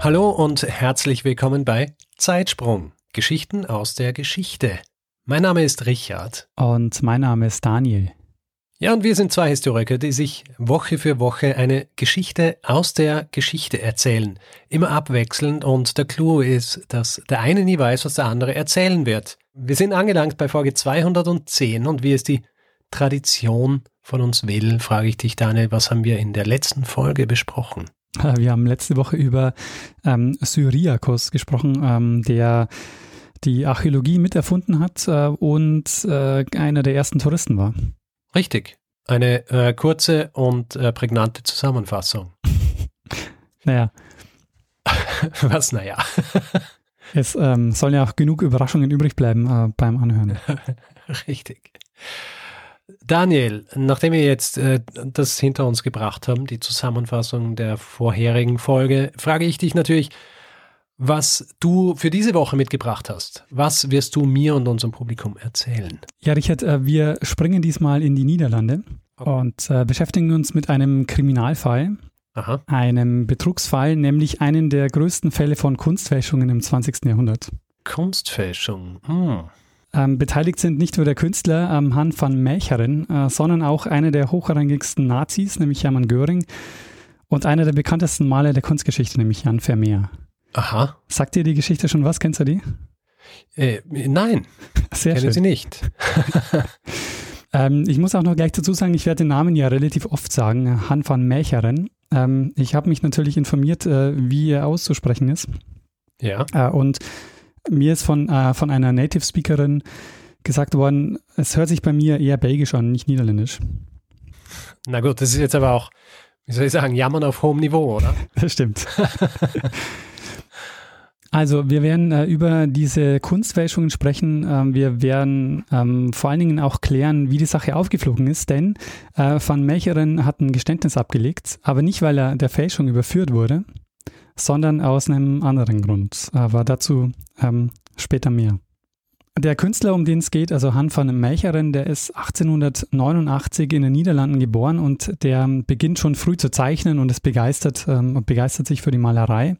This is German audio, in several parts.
Hallo und herzlich willkommen bei Zeitsprung. Geschichten aus der Geschichte. Mein Name ist Richard. Und mein Name ist Daniel. Ja, und wir sind zwei Historiker, die sich Woche für Woche eine Geschichte aus der Geschichte erzählen. Immer abwechselnd und der Clou ist, dass der eine nie weiß, was der andere erzählen wird. Wir sind angelangt bei Folge 210 und wie es die Tradition von uns will, frage ich dich, Daniel, was haben wir in der letzten Folge besprochen? Wir haben letzte Woche über ähm, Syriakos gesprochen, ähm, der die Archäologie miterfunden hat äh, und äh, einer der ersten Touristen war. Richtig. Eine äh, kurze und äh, prägnante Zusammenfassung. naja. Was, naja? es ähm, sollen ja auch genug Überraschungen übrig bleiben äh, beim Anhören. Richtig. Daniel, nachdem wir jetzt äh, das hinter uns gebracht haben, die Zusammenfassung der vorherigen Folge, frage ich dich natürlich, was du für diese Woche mitgebracht hast. Was wirst du mir und unserem Publikum erzählen? Ja, Richard, äh, wir springen diesmal in die Niederlande okay. und äh, beschäftigen uns mit einem Kriminalfall, Aha. einem Betrugsfall, nämlich einen der größten Fälle von Kunstfälschungen im 20. Jahrhundert. Kunstfälschung. Hm. Ähm, beteiligt sind nicht nur der Künstler ähm, Han van Melcheren, äh, sondern auch einer der hochrangigsten Nazis, nämlich Hermann Göring, und einer der bekanntesten Maler der Kunstgeschichte, nämlich Jan Vermeer. Aha. Sagt dir die Geschichte schon was? Kennst du die? Äh, nein, Sehr kenne schön. sie nicht. ähm, ich muss auch noch gleich dazu sagen, ich werde den Namen ja relativ oft sagen, Han van Melcheren. Ähm, ich habe mich natürlich informiert, äh, wie er auszusprechen ist. Ja. Äh, und mir ist von, äh, von einer Native Speakerin gesagt worden, es hört sich bei mir eher belgisch an, nicht niederländisch. Na gut, das ist jetzt aber auch, wie soll ich sagen, jammern auf hohem Niveau, oder? Das stimmt. Also wir werden äh, über diese Kunstfälschungen sprechen. Ähm, wir werden ähm, vor allen Dingen auch klären, wie die Sache aufgeflogen ist, denn äh, Van Melcheren hat ein Geständnis abgelegt, aber nicht, weil er der Fälschung überführt wurde, sondern aus einem anderen Grund. Aber dazu ähm, später mehr. Der Künstler, um den es geht, also Han van Melcheren, der ist 1889 in den Niederlanden geboren und der beginnt schon früh zu zeichnen und ist begeistert ähm, begeistert sich für die Malerei.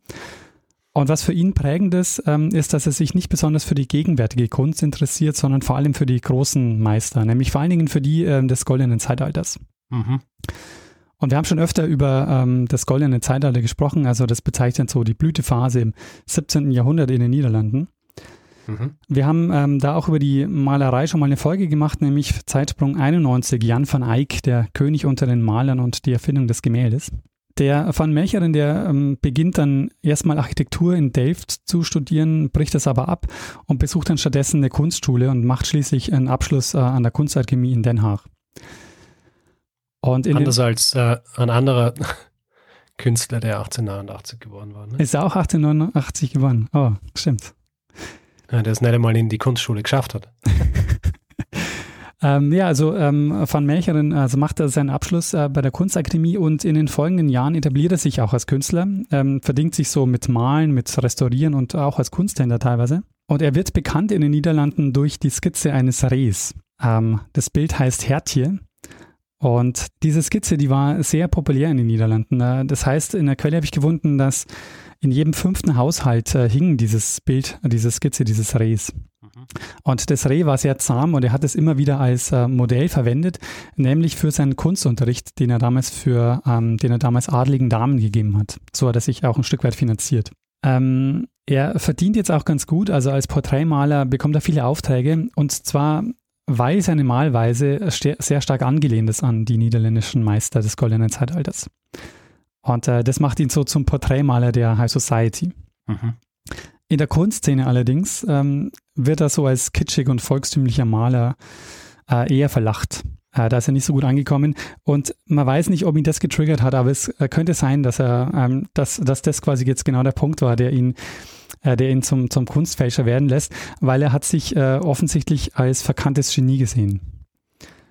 Und was für ihn prägend ist, ähm, ist, dass er sich nicht besonders für die gegenwärtige Kunst interessiert, sondern vor allem für die großen Meister, nämlich vor allen Dingen für die äh, des goldenen Zeitalters. Mhm. Und wir haben schon öfter über ähm, das goldene Zeitalter gesprochen, also das bezeichnet so die Blütephase im 17. Jahrhundert in den Niederlanden. Mhm. Wir haben ähm, da auch über die Malerei schon mal eine Folge gemacht, nämlich Zeitsprung 91, Jan van Eyck, der König unter den Malern und die Erfindung des Gemäldes. Der Van Melcheren, der ähm, beginnt dann erstmal Architektur in Delft zu studieren, bricht das aber ab und besucht dann stattdessen eine Kunstschule und macht schließlich einen Abschluss äh, an der Kunstakademie in Den Haag. Und Anders als äh, ein anderer Künstler, der 1889 geboren war. Ne? Ist er auch 1889 geboren? Oh, stimmt. Ja, der es nicht einmal in die Kunstschule geschafft hat. ähm, ja, also ähm, Van Melcheren also macht er seinen Abschluss äh, bei der Kunstakademie und in den folgenden Jahren etabliert er sich auch als Künstler, ähm, verdingt sich so mit Malen, mit Restaurieren und auch als Kunsthändler teilweise. Und er wird bekannt in den Niederlanden durch die Skizze eines Rehs. Ähm, das Bild heißt Hertje und diese Skizze, die war sehr populär in den Niederlanden. Äh, das heißt, in der Quelle habe ich gefunden, dass in jedem fünften Haushalt äh, hing dieses Bild, diese Skizze dieses Rehs. Mhm. Und das Reh war sehr zahm und er hat es immer wieder als äh, Modell verwendet, nämlich für seinen Kunstunterricht, den er damals für, ähm, den er damals adligen Damen gegeben hat. So hat er sich auch ein Stück weit finanziert. Ähm, er verdient jetzt auch ganz gut, also als Porträtmaler bekommt er viele Aufträge und zwar weil seine Malweise sehr stark angelehnt ist an die niederländischen Meister des goldenen Zeitalters. Und äh, das macht ihn so zum Porträtmaler der High Society. Mhm. In der Kunstszene allerdings ähm, wird er so als kitschig und volkstümlicher Maler äh, eher verlacht. Äh, da ist er nicht so gut angekommen und man weiß nicht, ob ihn das getriggert hat, aber es äh, könnte sein, dass er, ähm, dass, dass das quasi jetzt genau der Punkt war, der ihn, äh, der ihn zum, zum Kunstfälscher werden lässt, weil er hat sich äh, offensichtlich als verkanntes Genie gesehen.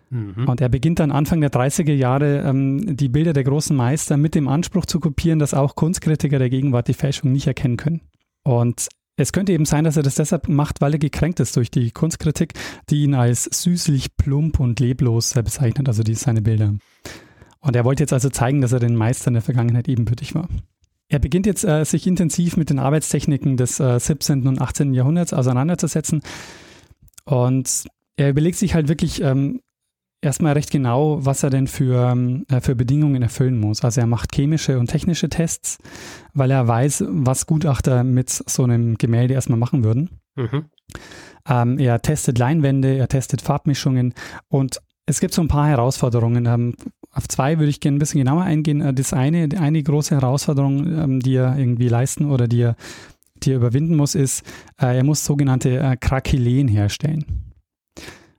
Mhm. Und er beginnt dann Anfang der 30er Jahre ähm, die Bilder der großen Meister mit dem Anspruch zu kopieren, dass auch Kunstkritiker der Gegenwart die Fälschung nicht erkennen können. Und es könnte eben sein, dass er das deshalb macht, weil er gekränkt ist durch die Kunstkritik, die ihn als süßlich, plump und leblos bezeichnet, also die seine Bilder. Und er wollte jetzt also zeigen, dass er den Meistern der Vergangenheit ebenbürtig war. Er beginnt jetzt, äh, sich intensiv mit den Arbeitstechniken des äh, 17. und 18. Jahrhunderts auseinanderzusetzen. Und er überlegt sich halt wirklich, ähm, erstmal recht genau, was er denn für, ähm, äh, für Bedingungen erfüllen muss. Also er macht chemische und technische Tests, weil er weiß, was Gutachter mit so einem Gemälde erstmal machen würden. Mhm. Ähm, er testet Leinwände, er testet Farbmischungen und es gibt so ein paar Herausforderungen. Ähm, auf zwei würde ich gerne ein bisschen genauer eingehen. Äh, das eine, eine große Herausforderung, ähm, die er irgendwie leisten oder die er, die er überwinden muss, ist, äh, er muss sogenannte äh, Krakeleen herstellen.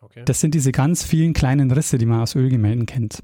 Okay. Das sind diese ganz vielen kleinen Risse, die man aus Ölgemälden kennt.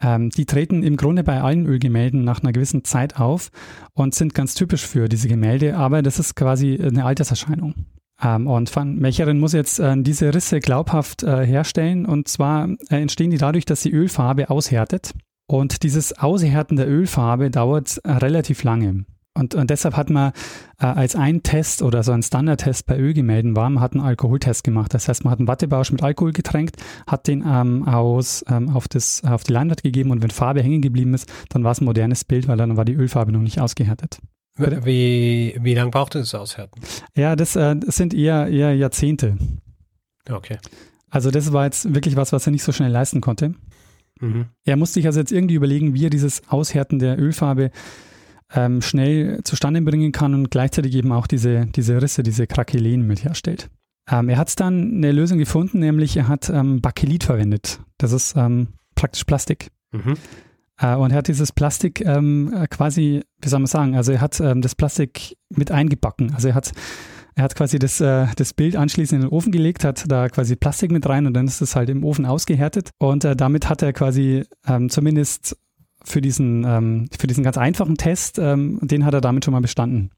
Ähm, die treten im Grunde bei allen Ölgemälden nach einer gewissen Zeit auf und sind ganz typisch für diese Gemälde, aber das ist quasi eine Alterserscheinung. Ähm, und Van Mecheren muss jetzt äh, diese Risse glaubhaft äh, herstellen und zwar äh, entstehen die dadurch, dass die Ölfarbe aushärtet. Und dieses Aushärten der Ölfarbe dauert äh, relativ lange. Und, und deshalb hat man äh, als ein Test oder so ein Standardtest bei Ölgemälden war, man hat einen Alkoholtest gemacht. Das heißt, man hat einen Wattebausch mit Alkohol getränkt, hat den ähm, aus, ähm, auf, das, auf die Leinwand gegeben und wenn Farbe hängen geblieben ist, dann war es ein modernes Bild, weil dann war die Ölfarbe noch nicht ausgehärtet. Wie, wie lange braucht das Aushärten? Ja, das, äh, das sind eher, eher Jahrzehnte. Okay. Also das war jetzt wirklich was, was er nicht so schnell leisten konnte. Mhm. Er musste sich also jetzt irgendwie überlegen, wie er dieses Aushärten der Ölfarbe ähm, schnell zustande bringen kann und gleichzeitig eben auch diese, diese Risse, diese Krakeleen mit herstellt. Ähm, er hat dann eine Lösung gefunden, nämlich er hat ähm, Bakelit verwendet. Das ist ähm, praktisch Plastik. Mhm. Äh, und er hat dieses Plastik ähm, quasi, wie soll man sagen, also er hat ähm, das Plastik mit eingebacken. Also er hat er hat quasi das, äh, das Bild anschließend in den Ofen gelegt, hat da quasi Plastik mit rein und dann ist es halt im Ofen ausgehärtet. Und äh, damit hat er quasi ähm, zumindest für diesen, ähm, für diesen ganz einfachen Test, ähm, den hat er damit schon mal bestanden.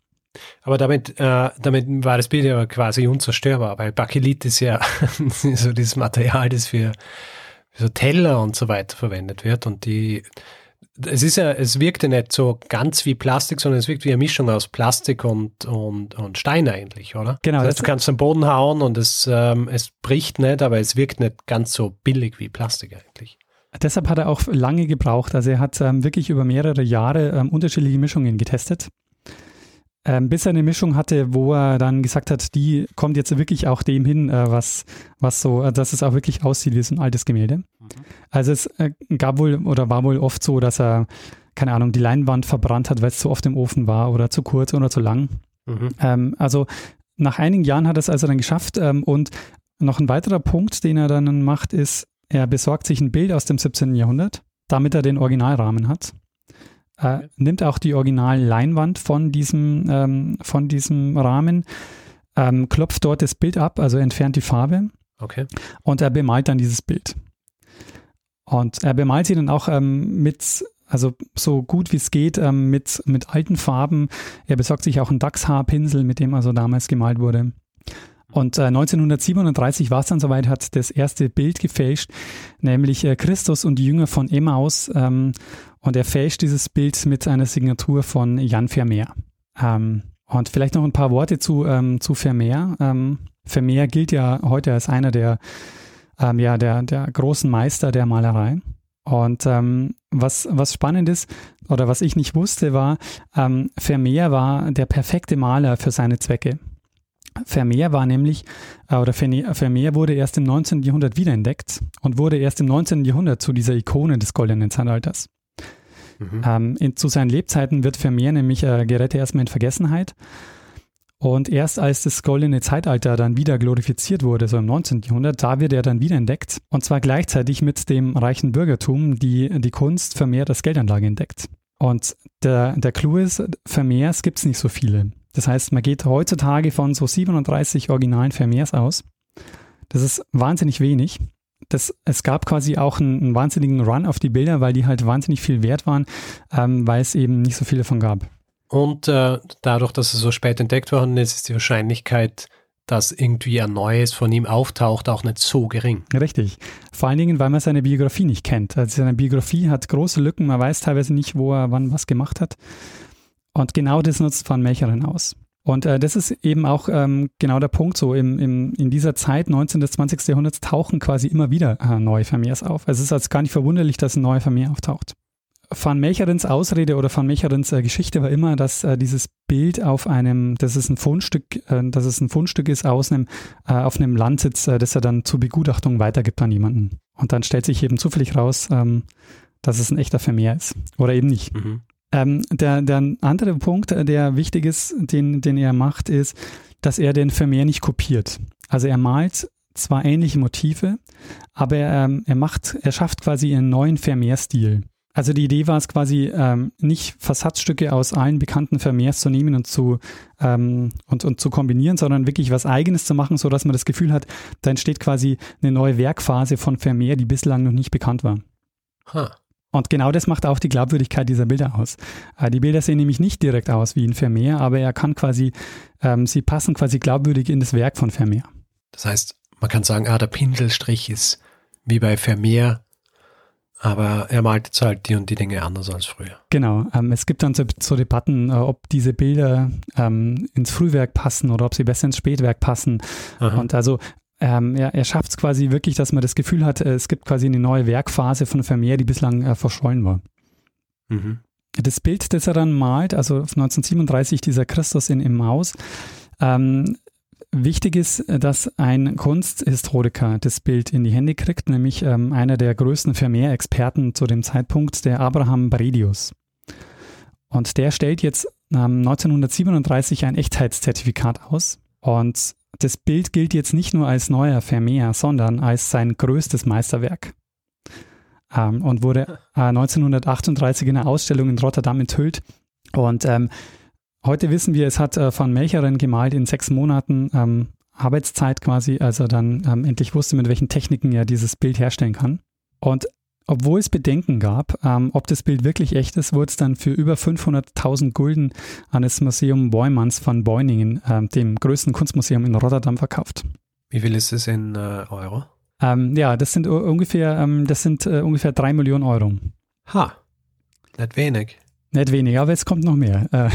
Aber damit, äh, damit war das Bild ja quasi unzerstörbar, weil Bakelit ist ja so dieses Material, das für, für so Teller und so weiter verwendet wird. Und die, es ist ja, es wirkt ja nicht so ganz wie Plastik, sondern es wirkt wie eine Mischung aus Plastik und, und, und Stein eigentlich, oder? Genau. Das heißt, du kannst am Boden hauen und es, ähm, es bricht nicht, aber es wirkt nicht ganz so billig wie Plastik eigentlich. Deshalb hat er auch lange gebraucht. Also er hat ähm, wirklich über mehrere Jahre ähm, unterschiedliche Mischungen getestet. Ähm, bis er eine Mischung hatte, wo er dann gesagt hat, die kommt jetzt wirklich auch dem hin, äh, was, was so, äh, dass es auch wirklich aussieht wie so ein altes Gemälde. Mhm. Also es äh, gab wohl oder war wohl oft so, dass er, keine Ahnung, die Leinwand verbrannt hat, weil es zu oft im Ofen war oder zu kurz oder zu lang. Mhm. Ähm, also nach einigen Jahren hat er es also dann geschafft ähm, und noch ein weiterer Punkt, den er dann macht, ist, er besorgt sich ein Bild aus dem 17. Jahrhundert, damit er den Originalrahmen hat. Er nimmt auch die Originalleinwand von diesem, ähm, von diesem Rahmen, ähm, klopft dort das Bild ab, also entfernt die Farbe. Okay. Und er bemalt dann dieses Bild. Und er bemalt sie dann auch ähm, mit, also so gut wie es geht, ähm, mit, mit alten Farben. Er besorgt sich auch einen Dachshaarpinsel, mit dem also damals gemalt wurde. Und äh, 1937 war es dann soweit, hat das erste Bild gefälscht, nämlich äh, Christus und die Jünger von Emmaus. Ähm, und er fälscht dieses Bild mit einer Signatur von Jan Vermeer. Ähm, und vielleicht noch ein paar Worte zu, ähm, zu Vermeer. Ähm, Vermeer gilt ja heute als einer der, ähm, ja, der, der großen Meister der Malerei. Und ähm, was, was spannend ist, oder was ich nicht wusste, war, ähm, Vermeer war der perfekte Maler für seine Zwecke. Vermeer war nämlich, äh, oder Vermeer wurde erst im 19. Jahrhundert wiederentdeckt und wurde erst im 19. Jahrhundert zu dieser Ikone des goldenen Zeitalters. Mhm. Ähm, in, zu seinen Lebzeiten wird Vermeer nämlich äh, gerät erstmal in Vergessenheit. Und erst als das goldene Zeitalter dann wieder glorifiziert wurde, so im 19. Jahrhundert, da wird er dann wiederentdeckt. Und zwar gleichzeitig mit dem reichen Bürgertum, die die Kunst vermehrt als Geldanlage entdeckt. Und der, der Clou ist, Vermeers gibt es nicht so viele. Das heißt, man geht heutzutage von so 37 originalen Vermeers aus. Das ist wahnsinnig wenig. Das, es gab quasi auch einen, einen, wahnsinnigen Run auf die Bilder, weil die halt wahnsinnig viel wert waren, ähm, weil es eben nicht so viele davon gab. Und äh, dadurch, dass es so spät entdeckt worden ist, ist die Wahrscheinlichkeit, dass irgendwie ein neues von ihm auftaucht, auch nicht so gering. Richtig. Vor allen Dingen, weil man seine Biografie nicht kennt. Also seine Biografie hat große Lücken, man weiß teilweise nicht, wo er wann was gemacht hat. Und genau das nutzt Van Mecheren aus. Und äh, das ist eben auch ähm, genau der Punkt so. Im, im, in dieser Zeit, 19. bis 20. Jahrhunderts, tauchen quasi immer wieder äh, neue Vermehrs auf. Also es ist also gar nicht verwunderlich, dass ein neuer Vermehr auftaucht. Van Mecherens Ausrede oder Van Mecherens äh, Geschichte war immer, dass äh, dieses Bild auf einem, dass es ein Fundstück, äh, dass es ein Fundstück ist aus einem, äh, auf einem Landsitz, äh, das er dann zur Begutachtung weitergibt an jemanden. Und dann stellt sich eben zufällig raus, ähm, dass es ein echter Vermehr ist. Oder eben nicht. Mhm. Ähm, der, der andere Punkt, äh, der wichtig ist, den, den er macht, ist, dass er den Vermehr nicht kopiert. Also er malt zwar ähnliche Motive, aber er, ähm, er macht, er schafft quasi einen neuen Vermehrstil. Also die Idee war es quasi ähm, nicht Versatzstücke aus allen bekannten Vermehrs zu nehmen und zu ähm, und, und zu kombinieren, sondern wirklich was Eigenes zu machen, so dass man das Gefühl hat, da entsteht quasi eine neue Werkphase von Vermehr, die bislang noch nicht bekannt war. Huh. Und genau das macht auch die Glaubwürdigkeit dieser Bilder aus. Äh, die Bilder sehen nämlich nicht direkt aus wie ein Vermeer, aber er kann quasi, ähm, sie passen quasi glaubwürdig in das Werk von Vermeer. Das heißt, man kann sagen, ah, der Pinselstrich ist wie bei Vermeer, aber er malt jetzt halt die und die Dinge anders als früher. Genau. Ähm, es gibt dann so, so Debatten, äh, ob diese Bilder ähm, ins Frühwerk passen oder ob sie besser ins Spätwerk passen. Aha. Und also ähm, er, er schafft es quasi wirklich, dass man das Gefühl hat, äh, es gibt quasi eine neue Werkphase von Vermeer, die bislang äh, verschollen war. Mhm. Das Bild, das er dann malt, also 1937 dieser Christus in Emmaus, ähm, wichtig ist, dass ein Kunsthistoriker das Bild in die Hände kriegt, nämlich ähm, einer der größten Vermeer-Experten zu dem Zeitpunkt, der Abraham Bredius. Und der stellt jetzt ähm, 1937 ein Echtheitszertifikat aus. Und das Bild gilt jetzt nicht nur als neuer Vermeer, sondern als sein größtes Meisterwerk. Ähm, und wurde äh, 1938 in einer Ausstellung in Rotterdam enthüllt. Und ähm, heute wissen wir, es hat äh, von Melcheren gemalt in sechs Monaten ähm, Arbeitszeit quasi, als er dann ähm, endlich wusste, mit welchen Techniken er dieses Bild herstellen kann. Und obwohl es Bedenken gab, ähm, ob das Bild wirklich echt ist, wurde es dann für über 500.000 Gulden an das Museum Boymans von Beuningen, ähm, dem größten Kunstmuseum in Rotterdam, verkauft. Wie viel ist es in äh, Euro? Ähm, ja, das sind ungefähr, ähm, das sind äh, ungefähr drei Millionen Euro. Ha, nicht wenig. Nicht wenig, aber jetzt kommt noch mehr. Äh,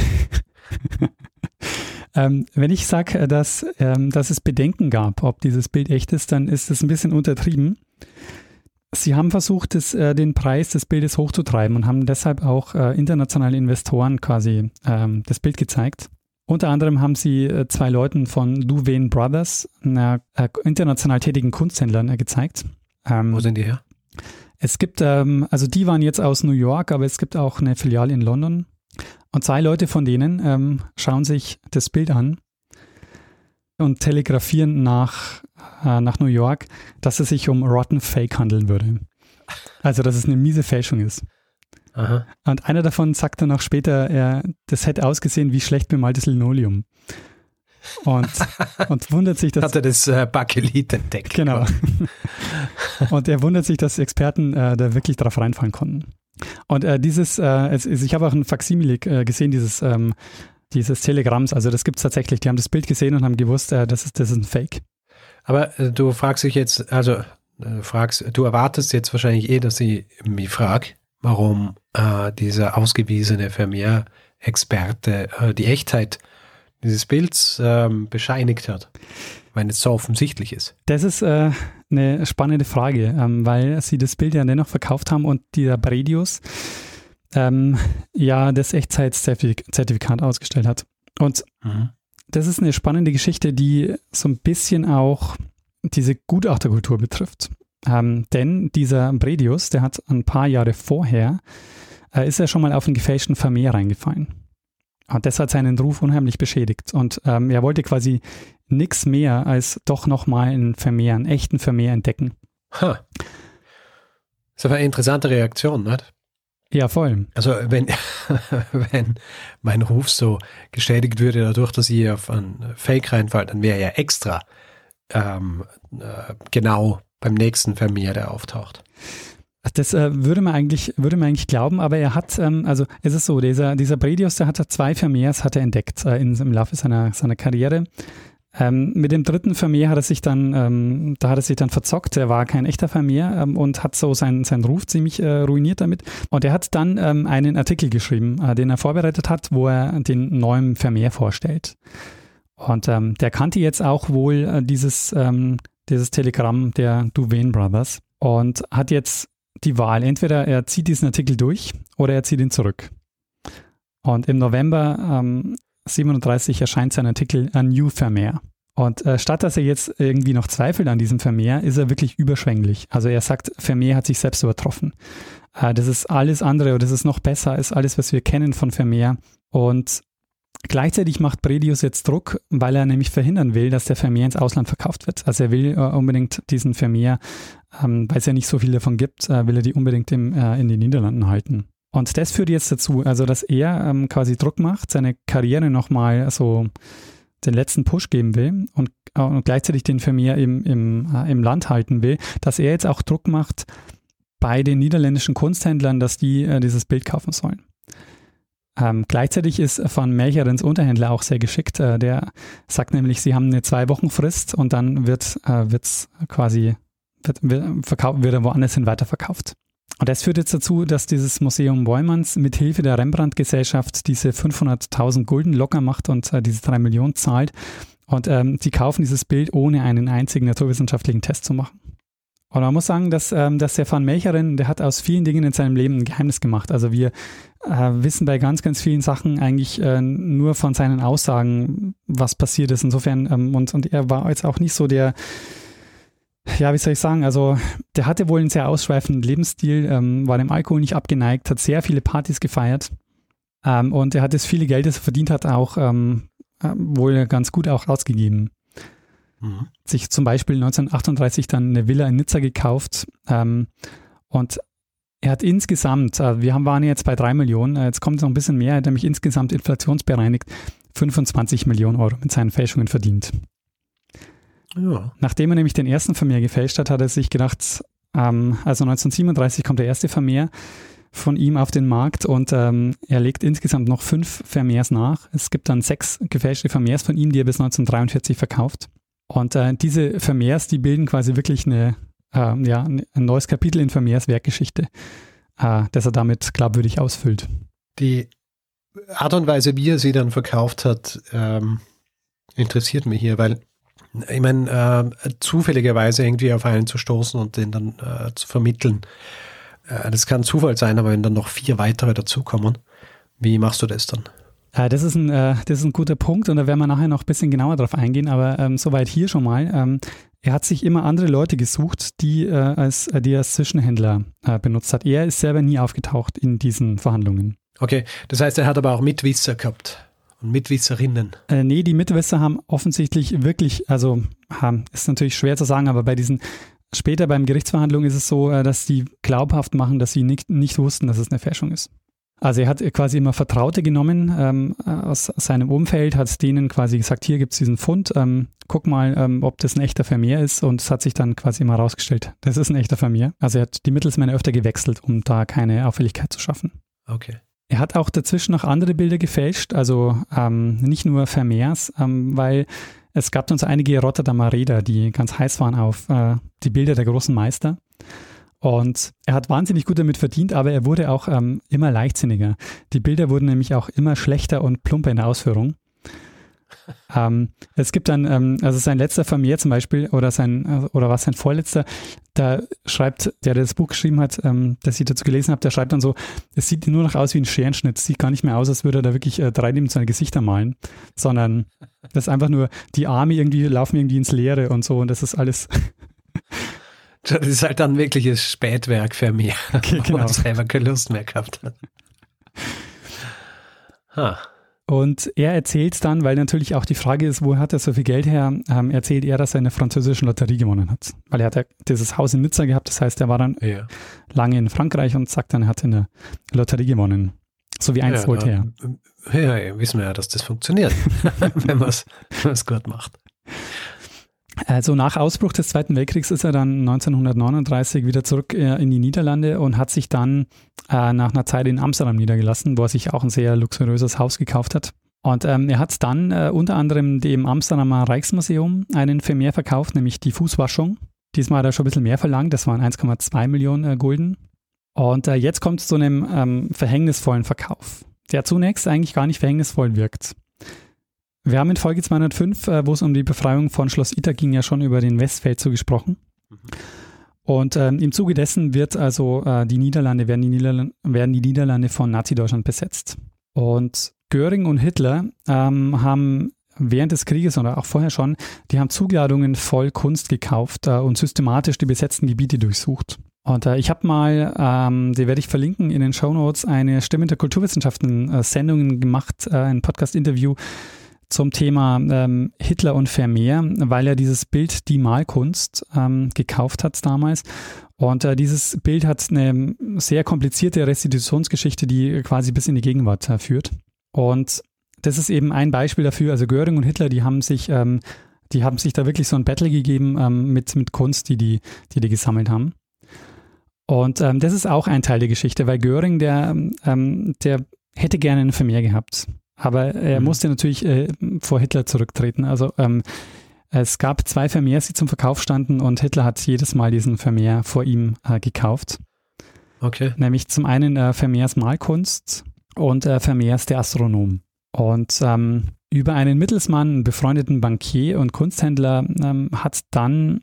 ähm, wenn ich sage, äh, dass, ähm, dass es Bedenken gab, ob dieses Bild echt ist, dann ist das ein bisschen untertrieben. Sie haben versucht, das, äh, den Preis des Bildes hochzutreiben und haben deshalb auch äh, internationale Investoren quasi ähm, das Bild gezeigt. Unter anderem haben sie äh, zwei Leuten von Duvain Brothers, einer äh, international tätigen Kunsthändlern, äh, gezeigt. Ähm, Wo sind die her? Es gibt, ähm, also die waren jetzt aus New York, aber es gibt auch eine Filiale in London. Und zwei Leute von denen ähm, schauen sich das Bild an und telegrafieren nach äh, nach New York, dass es sich um Rotten Fake handeln würde. Also, dass es eine miese Fälschung ist. Aha. Und einer davon sagt dann auch später, er, das hätte ausgesehen wie schlecht bemaltes Linoleum. Und, und wundert sich, dass. Hat er das äh, Bakelit entdeckt. Genau. und er wundert sich, dass Experten äh, da wirklich drauf reinfallen konnten. Und äh, dieses, äh, es, ich habe auch ein Faksimile äh, gesehen, dieses, ähm, dieses Telegramms. Also das gibt es tatsächlich. Die haben das Bild gesehen und haben gewusst, äh, das, ist, das ist ein Fake. Aber äh, du fragst dich jetzt, also äh, fragst, du erwartest jetzt wahrscheinlich eh, dass ich mich frage, warum äh, dieser ausgewiesene Vermeer-Experte äh, die Echtheit dieses Bilds ähm, bescheinigt hat, wenn es so offensichtlich ist. Das ist äh, eine spannende Frage, ähm, weil sie das Bild ja dennoch verkauft haben und dieser Bredius ähm, ja das Echtheitszertifikat ausgestellt hat. Und mhm das ist eine spannende Geschichte, die so ein bisschen auch diese Gutachterkultur betrifft. Ähm, denn dieser Bredius, der hat ein paar Jahre vorher, äh, ist er schon mal auf einen gefälschten Vermehr reingefallen. Und das hat seinen Ruf unheimlich beschädigt. Und ähm, er wollte quasi nichts mehr als doch nochmal einen Vermehr, einen echten Vermehr entdecken. Ha. Das ist aber eine interessante Reaktion, nicht? Ja, voll. Also wenn, wenn mein Ruf so geschädigt würde dadurch, dass ich auf einen Fake reinfall, dann wäre ja extra ähm, äh, genau beim nächsten Vermehr, der auftaucht. Das äh, würde man eigentlich, würde man eigentlich glauben, aber er hat, ähm, also es ist so, dieser, dieser Bredius, der hat zwei Vermehrs hat er entdeckt äh, in, im Laufe seiner, seiner Karriere. Ähm, mit dem dritten Vermehr hat er sich dann, ähm, da hat er sich dann verzockt. Er war kein echter Vermehr ähm, und hat so seinen, seinen Ruf ziemlich äh, ruiniert damit. Und er hat dann ähm, einen Artikel geschrieben, äh, den er vorbereitet hat, wo er den neuen Vermehr vorstellt. Und ähm, der kannte jetzt auch wohl äh, dieses, ähm, dieses Telegramm der Duvain Brothers und hat jetzt die Wahl. Entweder er zieht diesen Artikel durch oder er zieht ihn zurück. Und im November ähm, 37 erscheint sein Artikel A New Vermeer. Und äh, statt dass er jetzt irgendwie noch zweifelt an diesem Vermeer, ist er wirklich überschwänglich. Also er sagt, Vermeer hat sich selbst übertroffen. Äh, das ist alles andere oder das ist noch besser als alles, was wir kennen von Vermeer. Und gleichzeitig macht Bredius jetzt Druck, weil er nämlich verhindern will, dass der Vermeer ins Ausland verkauft wird. Also er will äh, unbedingt diesen Vermeer, ähm, weil es ja nicht so viel davon gibt, äh, will er die unbedingt im, äh, in den Niederlanden halten. Und das führt jetzt dazu, also dass er ähm, quasi Druck macht, seine Karriere nochmal so den letzten Push geben will und, äh, und gleichzeitig den Vermeer im, im, äh, im Land halten will, dass er jetzt auch Druck macht bei den niederländischen Kunsthändlern, dass die äh, dieses Bild kaufen sollen. Ähm, gleichzeitig ist von Melcherens Unterhändler auch sehr geschickt. Äh, der sagt nämlich, sie haben eine zwei Wochen Frist und dann wird äh, quasi wird, wird, verkauft, wird er woanders hin weiterverkauft. Und das führt jetzt dazu, dass dieses Museum Boymans mit Hilfe der Rembrandt-Gesellschaft diese 500.000 Gulden locker macht und äh, diese drei Millionen zahlt. Und ähm, die kaufen dieses Bild, ohne einen einzigen naturwissenschaftlichen Test zu machen. Und man muss sagen, dass, ähm, dass der Van Melcherin, der hat aus vielen Dingen in seinem Leben ein Geheimnis gemacht. Also wir äh, wissen bei ganz, ganz vielen Sachen eigentlich äh, nur von seinen Aussagen, was passiert ist. Insofern, ähm, und, und er war jetzt auch nicht so der, ja, wie soll ich sagen, also der hatte wohl einen sehr ausschweifenden Lebensstil, ähm, war dem Alkohol nicht abgeneigt, hat sehr viele Partys gefeiert ähm, und er hat das viele Geld, das er verdient hat, auch ähm, äh, wohl ganz gut auch ausgegeben. Mhm. Sich zum Beispiel 1938 dann eine Villa in Nizza gekauft ähm, und er hat insgesamt, äh, wir haben, waren jetzt bei drei Millionen, äh, jetzt kommt noch ein bisschen mehr, er hat nämlich insgesamt inflationsbereinigt 25 Millionen Euro mit seinen Fälschungen verdient. Ja. Nachdem er nämlich den ersten Vermehr gefälscht hat, hat er sich gedacht, ähm, also 1937 kommt der erste Vermehr von ihm auf den Markt und ähm, er legt insgesamt noch fünf Vermehrs nach. Es gibt dann sechs gefälschte Vermehrs von ihm, die er bis 1943 verkauft. Und äh, diese Vermehrs, die bilden quasi wirklich eine, äh, ja, ein neues Kapitel in Vermehrs Werkgeschichte, äh, das er damit glaubwürdig ausfüllt. Die Art und Weise, wie er sie dann verkauft hat, ähm, interessiert mich hier, weil ich meine, äh, zufälligerweise irgendwie auf einen zu stoßen und den dann äh, zu vermitteln, äh, das kann Zufall sein, aber wenn dann noch vier weitere dazukommen, wie machst du das dann? Äh, das ist, ein, äh, das ist ein guter Punkt und da werden wir nachher noch ein bisschen genauer drauf eingehen, aber ähm, soweit hier schon mal. Ähm, er hat sich immer andere Leute gesucht, die, äh, als, die er als Zwischenhändler benutzt hat. Er ist selber nie aufgetaucht in diesen Verhandlungen. Okay, das heißt, er hat aber auch Mitwisser gehabt und Mitwisserinnen. Äh, nee, die Mitwisser haben offensichtlich wirklich, also haben, ist natürlich schwer zu sagen, aber bei diesen später beim Gerichtsverhandlungen ist es so, äh, dass die glaubhaft machen, dass sie nicht, nicht wussten, dass es eine Fälschung ist. Also er hat quasi immer Vertraute genommen ähm, aus seinem Umfeld, hat denen quasi gesagt, hier gibt es diesen Fund, ähm, guck mal, ähm, ob das ein echter Vermehr ist und es hat sich dann quasi immer herausgestellt, das ist ein echter Vermehr. Also er hat die Mittelsmänner öfter gewechselt, um da keine Auffälligkeit zu schaffen. Okay. Er hat auch dazwischen noch andere Bilder gefälscht, also ähm, nicht nur Vermeers, ähm, weil es gab uns einige Rotterdamer Räder, die ganz heiß waren auf äh, die Bilder der großen Meister. Und er hat wahnsinnig gut damit verdient, aber er wurde auch ähm, immer leichtsinniger. Die Bilder wurden nämlich auch immer schlechter und plumper in der Ausführung. Ähm, es gibt dann, ähm, also sein letzter Vermehr zum Beispiel, oder sein, äh, oder was sein vorletzter, da schreibt, der, der das Buch geschrieben hat, ähm, das ich dazu gelesen habe, der schreibt dann so, es sieht nur noch aus wie ein Scherenschnitt, es sieht gar nicht mehr aus, als würde er da wirklich äh, dreidimensionale Gesichter malen, sondern das ist einfach nur, die Arme irgendwie laufen irgendwie ins Leere und so und das ist alles. das ist halt dann wirkliches Spätwerk für mich, okay, genau. wo man selber keine Lust mehr gehabt hat. Ha. Und er erzählt dann, weil natürlich auch die Frage ist, wo hat er so viel Geld her, ähm, erzählt er, dass er eine französische Lotterie gewonnen hat. Weil er hat ja dieses Haus in Nizza gehabt, das heißt, er war dann ja. lange in Frankreich und sagt dann, er hat eine Lotterie gewonnen. So wie einst ja, Voltaire. Ja, ja, wissen wir ja, dass das funktioniert, wenn man es gut macht. Also nach Ausbruch des Zweiten Weltkriegs ist er dann 1939 wieder zurück äh, in die Niederlande und hat sich dann äh, nach einer Zeit in Amsterdam niedergelassen, wo er sich auch ein sehr luxuriöses Haus gekauft hat. Und ähm, er hat dann äh, unter anderem dem Amsterdamer Rijksmuseum einen Vermehr verkauft, nämlich die Fußwaschung. Diesmal hat er schon ein bisschen mehr verlangt, das waren 1,2 Millionen äh, Gulden. Und äh, jetzt kommt es zu einem ähm, verhängnisvollen Verkauf, der zunächst eigentlich gar nicht verhängnisvoll wirkt. Wir haben in Folge 205, äh, wo es um die Befreiung von Schloss Ita ging, ja schon über den Westfeldzug gesprochen. Mhm. Und ähm, im Zuge dessen wird also äh, die Niederlande, werden die Niederlande, werden die Niederlande von Nazi-Deutschland besetzt. Und Göring und Hitler ähm, haben während des Krieges oder auch vorher schon, die haben Zuladungen voll Kunst gekauft äh, und systematisch die besetzten Gebiete durchsucht. Und äh, ich habe mal, ähm, die werde ich verlinken in den Show Notes, eine Stimme der Kulturwissenschaften äh, Sendungen gemacht, äh, ein Podcast-Interview zum Thema ähm, Hitler und Vermeer, weil er dieses Bild Die Malkunst ähm, gekauft hat damals. Und äh, dieses Bild hat eine sehr komplizierte Restitutionsgeschichte, die quasi bis in die Gegenwart äh, führt. Und das ist eben ein Beispiel dafür. Also Göring und Hitler, die haben sich, ähm, die haben sich da wirklich so ein Battle gegeben ähm, mit, mit Kunst, die die, die die gesammelt haben. Und ähm, das ist auch ein Teil der Geschichte, weil Göring, der, ähm, der hätte gerne einen Vermeer gehabt. Aber er mhm. musste natürlich äh, vor Hitler zurücktreten. Also ähm, es gab zwei Vermehrs, die zum Verkauf standen und Hitler hat jedes Mal diesen Vermehr vor ihm äh, gekauft. Okay. Nämlich zum einen äh, Vermeers Malkunst und äh, Vermeers der Astronom. Und ähm, über einen Mittelsmann, einen befreundeten Bankier und Kunsthändler, ähm, hat dann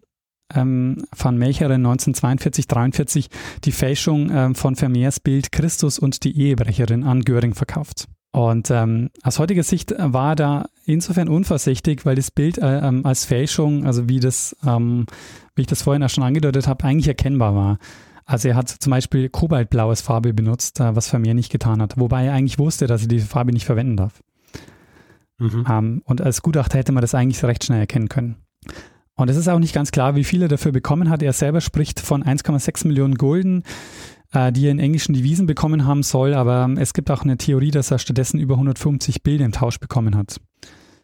ähm, van Melcheren 1942-43 die Fälschung ähm, von Vermeers Bild Christus und die Ehebrecherin an Göring verkauft. Und ähm, aus heutiger Sicht war da insofern unvorsichtig, weil das Bild äh, ähm, als Fälschung, also wie das, ähm, wie ich das vorhin auch schon angedeutet habe, eigentlich erkennbar war. Also er hat zum Beispiel kobaltblau als Farbe benutzt, äh, was Vermeer nicht getan hat, wobei er eigentlich wusste, dass er diese Farbe nicht verwenden darf. Mhm. Ähm, und als Gutachter hätte man das eigentlich recht schnell erkennen können. Und es ist auch nicht ganz klar, wie viel er dafür bekommen hat. Er selber spricht von 1,6 Millionen Gulden, äh, die er in englischen Devisen bekommen haben soll, aber ähm, es gibt auch eine Theorie, dass er stattdessen über 150 Bilder im Tausch bekommen hat.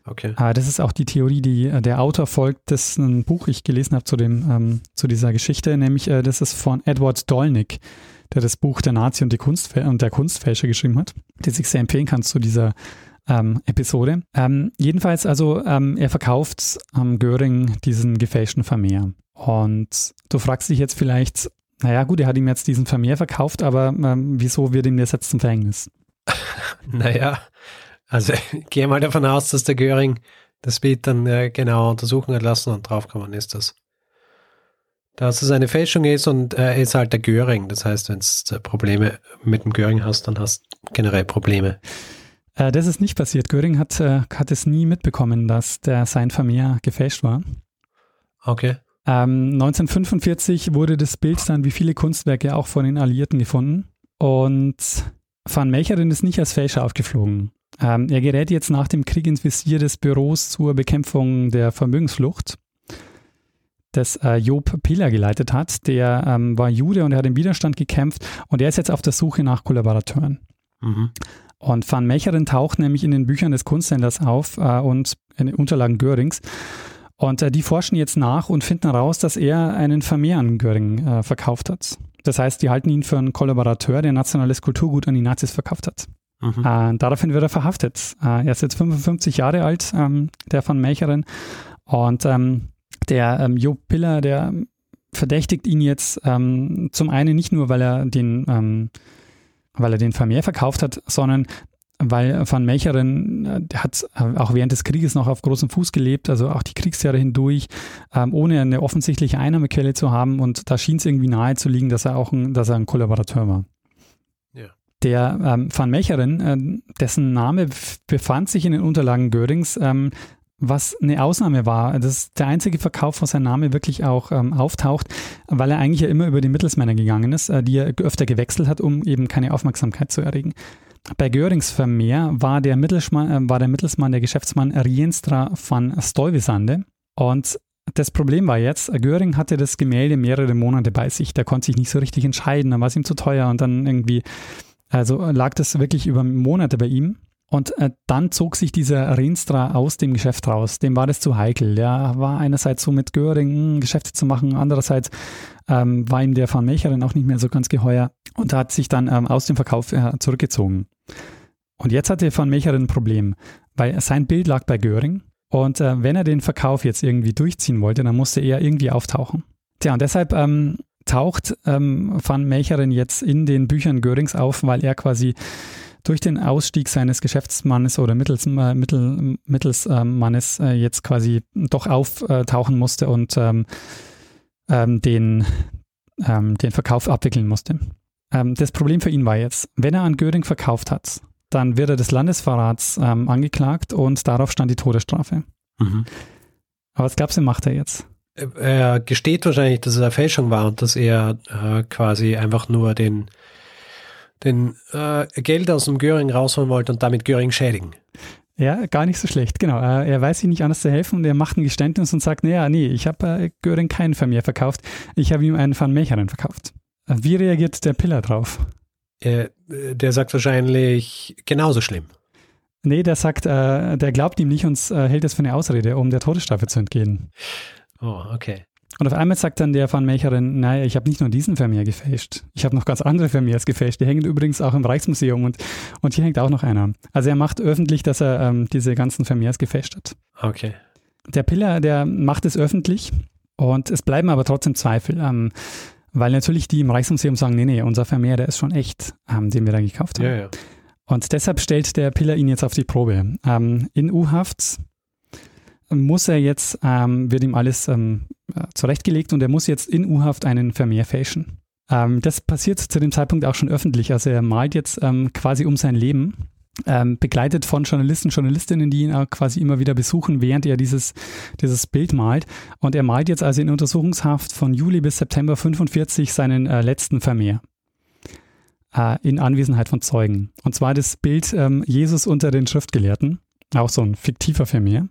Okay. Äh, das ist auch die Theorie, die äh, der Autor folgt, das ist ein Buch, ich gelesen habe zu, dem, ähm, zu dieser Geschichte, nämlich äh, das ist von Edward Dolnick, der das Buch Der Nazi und, die Kunstfä und der Kunstfälscher geschrieben hat, das ich sehr empfehlen kann zu dieser ähm, Episode. Ähm, jedenfalls, also ähm, er verkauft ähm, Göring diesen gefälschten Vermehr. Und du fragst dich jetzt vielleicht, naja gut, er hat ihm jetzt diesen Vermehr verkauft, aber ähm, wieso wird ihm das jetzt zum Verhängnis? naja, also ich gehe mal davon aus, dass der Göring das Bild dann äh, genau untersuchen hat lassen und draufgekommen ist, dass, dass es eine Fälschung ist und äh, er ist halt der Göring. Das heißt, wenn du Probleme mit dem Göring hast, dann hast du generell Probleme. Äh, das ist nicht passiert. Göring hat, äh, hat es nie mitbekommen, dass der sein Vermehr gefälscht war. Okay. Ähm, 1945 wurde das Bild dann wie viele Kunstwerke auch von den Alliierten gefunden. Und Van Melcheren ist nicht als Fälscher aufgeflogen. Ähm, er gerät jetzt nach dem Krieg ins Visier des Büros zur Bekämpfung der Vermögensflucht, das äh, Job Piller geleitet hat. Der ähm, war Jude und er hat im Widerstand gekämpft und er ist jetzt auf der Suche nach Kollaborateuren. Mhm. Und Van Mecheren taucht nämlich in den Büchern des Kunsthändlers auf äh, und in den Unterlagen Görings. Und äh, die forschen jetzt nach und finden heraus, dass er einen Vermehr an Göring äh, verkauft hat. Das heißt, die halten ihn für einen Kollaborateur, der nationales Kulturgut an die Nazis verkauft hat. Mhm. Äh, daraufhin wird er verhaftet. Äh, er ist jetzt 55 Jahre alt, ähm, der von Melcheren. Und ähm, der ähm, Jo Piller, der verdächtigt ihn jetzt ähm, zum einen nicht nur, weil er den, ähm, weil er den Vermehr verkauft hat, sondern weil Van Melcheren äh, hat äh, auch während des Krieges noch auf großem Fuß gelebt, also auch die Kriegsjahre hindurch, ähm, ohne eine offensichtliche Einnahmequelle zu haben. Und da schien es irgendwie nahe zu liegen, dass er auch ein, dass er ein Kollaborateur war. Der ähm, Van Mecheren, äh, dessen Name befand sich in den Unterlagen Görings, ähm, was eine Ausnahme war. Das ist der einzige Verkauf, wo sein Name wirklich auch ähm, auftaucht, weil er eigentlich ja immer über die Mittelsmänner gegangen ist, äh, die er öfter gewechselt hat, um eben keine Aufmerksamkeit zu erregen. Bei Görings Vermeer war der, Mittelsmann, äh, war der Mittelsmann der Geschäftsmann Rienstra van Stuyvesande und das Problem war jetzt, Göring hatte das Gemälde mehrere Monate bei sich. Der konnte sich nicht so richtig entscheiden, dann war es ihm zu teuer und dann irgendwie also lag das wirklich über Monate bei ihm. Und äh, dann zog sich dieser Rienstra aus dem Geschäft raus. Dem war das zu heikel. Der war einerseits so mit Göring hm, Geschäfte zu machen, andererseits ähm, war ihm der Van Melcheren auch nicht mehr so ganz geheuer und hat sich dann ähm, aus dem Verkauf äh, zurückgezogen. Und jetzt hatte Van Melcheren ein Problem, weil sein Bild lag bei Göring und äh, wenn er den Verkauf jetzt irgendwie durchziehen wollte, dann musste er irgendwie auftauchen. Tja, und deshalb ähm, taucht ähm, Van Melcheren jetzt in den Büchern Görings auf, weil er quasi durch den Ausstieg seines Geschäftsmannes oder Mittels, äh, Mittel, Mittelsmannes äh, jetzt quasi doch auftauchen musste und ähm, ähm, den, ähm, den Verkauf abwickeln musste. Ähm, das Problem für ihn war jetzt, wenn er an Göring verkauft hat, dann wird er des Landesverrats ähm, angeklagt und darauf stand die Todesstrafe. Mhm. Aber was glaubst du, macht er jetzt? Er gesteht wahrscheinlich, dass es eine Fälschung war und dass er äh, quasi einfach nur den den äh, Geld aus dem Göring rausholen wollte und damit Göring schädigen. Ja, gar nicht so schlecht, genau. Äh, er weiß sich nicht anders zu helfen und er macht ein Geständnis und sagt, naja, nee, ich habe äh, Göring keinen Vermehr verkauft, ich habe ihm einen Van Mecheren verkauft. Wie reagiert der Piller drauf? Äh, der sagt wahrscheinlich genauso schlimm. Nee, der sagt, äh, der glaubt ihm nicht und äh, hält es für eine Ausrede, um der Todesstrafe zu entgehen. Oh, okay. Und auf einmal sagt dann der Van Mecherin, naja, ich habe nicht nur diesen Vermeer gefälscht, ich habe noch ganz andere Vermeers gefälscht. Die hängen übrigens auch im Reichsmuseum und, und hier hängt auch noch einer. Also er macht öffentlich, dass er ähm, diese ganzen Vermeers gefälscht hat. Okay. Der Piller, der macht es öffentlich und es bleiben aber trotzdem Zweifel. Ähm, weil natürlich die im Reichsmuseum sagen, nee, nee, unser Vermeer, der ist schon echt, ähm, den wir da gekauft haben. Ja, ja. Und deshalb stellt der Piller ihn jetzt auf die Probe. Ähm, in U-Haft muss er jetzt, ähm, wird ihm alles ähm, äh, zurechtgelegt und er muss jetzt in U-Haft einen Vermehr fälschen. Ähm, das passiert zu dem Zeitpunkt auch schon öffentlich. Also er malt jetzt ähm, quasi um sein Leben, ähm, begleitet von Journalisten, Journalistinnen, die ihn auch quasi immer wieder besuchen, während er dieses, dieses Bild malt. Und er malt jetzt also in Untersuchungshaft von Juli bis September 45 seinen äh, letzten Vermehr äh, in Anwesenheit von Zeugen. Und zwar das Bild ähm, Jesus unter den Schriftgelehrten, auch so ein fiktiver Vermehr.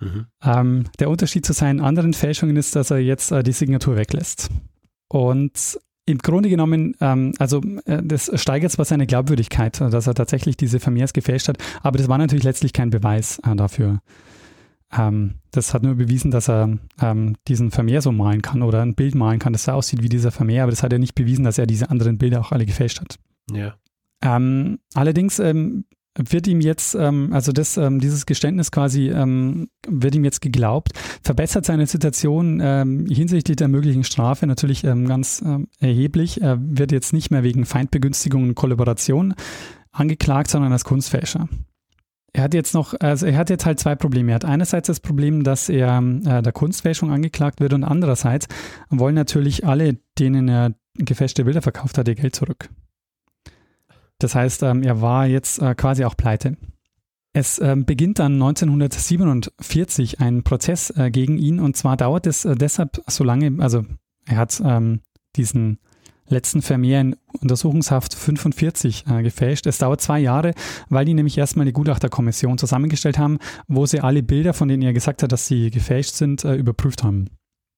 Mhm. Ähm, der Unterschied zu seinen anderen Fälschungen ist, dass er jetzt äh, die Signatur weglässt. Und im Grunde genommen, ähm, also äh, das steigert zwar seine Glaubwürdigkeit, dass er tatsächlich diese Vermehrs gefälscht hat, aber das war natürlich letztlich kein Beweis äh, dafür. Ähm, das hat nur bewiesen, dass er ähm, diesen Vermehr so malen kann oder ein Bild malen kann, das so aussieht wie dieser Vermehr, aber das hat ja nicht bewiesen, dass er diese anderen Bilder auch alle gefälscht hat. Ja. Ähm, allerdings ähm, wird ihm jetzt, ähm, also das, ähm, dieses Geständnis quasi, ähm, wird ihm jetzt geglaubt, verbessert seine Situation ähm, hinsichtlich der möglichen Strafe natürlich ähm, ganz ähm, erheblich. Er wird jetzt nicht mehr wegen Feindbegünstigung und Kollaboration angeklagt, sondern als Kunstfälscher. Er hat jetzt noch, also er hat jetzt halt zwei Probleme. Er hat einerseits das Problem, dass er äh, der Kunstfälschung angeklagt wird und andererseits wollen natürlich alle, denen er gefälschte Bilder verkauft hat, ihr Geld zurück. Das heißt, ähm, er war jetzt äh, quasi auch pleite. Es ähm, beginnt dann 1947 ein Prozess äh, gegen ihn und zwar dauert es äh, deshalb so lange, also er hat ähm, diesen letzten Vermehr in Untersuchungshaft 45 äh, gefälscht. Es dauert zwei Jahre, weil die nämlich erstmal eine Gutachterkommission zusammengestellt haben, wo sie alle Bilder, von denen er gesagt hat, dass sie gefälscht sind, äh, überprüft haben.